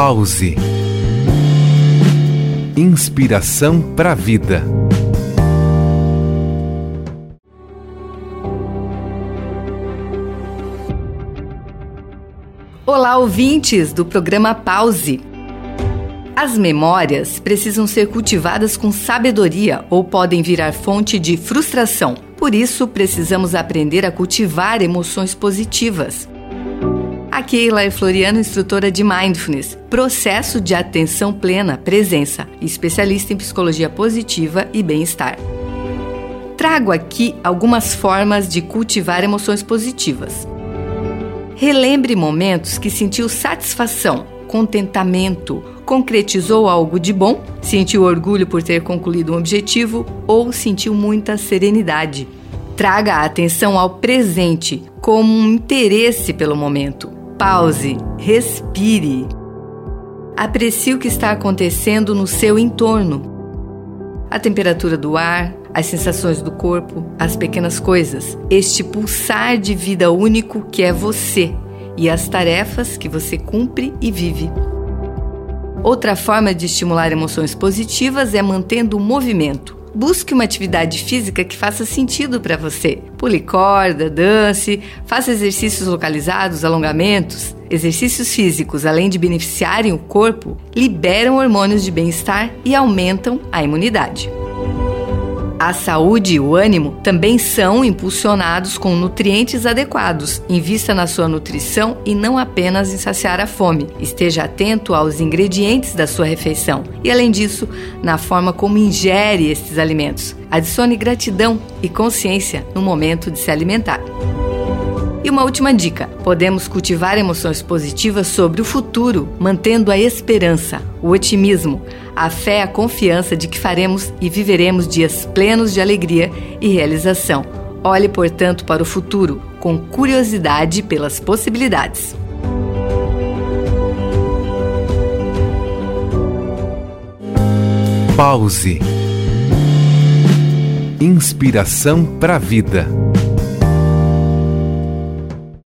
Pause. Inspiração para a vida. Olá, ouvintes do programa Pause. As memórias precisam ser cultivadas com sabedoria ou podem virar fonte de frustração. Por isso, precisamos aprender a cultivar emoções positivas. A Keila é Floriano, instrutora de Mindfulness, processo de atenção plena, presença, especialista em psicologia positiva e bem-estar. Trago aqui algumas formas de cultivar emoções positivas. Relembre momentos que sentiu satisfação, contentamento, concretizou algo de bom, sentiu orgulho por ter concluído um objetivo ou sentiu muita serenidade. Traga a atenção ao presente como um interesse pelo momento. Pause, respire. Aprecie o que está acontecendo no seu entorno. A temperatura do ar, as sensações do corpo, as pequenas coisas, este pulsar de vida único que é você e as tarefas que você cumpre e vive. Outra forma de estimular emoções positivas é mantendo o movimento. Busque uma atividade física que faça sentido para você. Pule corda, dance, faça exercícios localizados, alongamentos. Exercícios físicos, além de beneficiarem o corpo, liberam hormônios de bem-estar e aumentam a imunidade. A saúde e o ânimo também são impulsionados com nutrientes adequados. Invista na sua nutrição e não apenas em saciar a fome. Esteja atento aos ingredientes da sua refeição e, além disso, na forma como ingere estes alimentos. Adicione gratidão e consciência no momento de se alimentar. E uma última dica: podemos cultivar emoções positivas sobre o futuro, mantendo a esperança, o otimismo, a fé, a confiança de que faremos e viveremos dias plenos de alegria e realização. Olhe, portanto, para o futuro com curiosidade pelas possibilidades. Pause. Inspiração para a vida.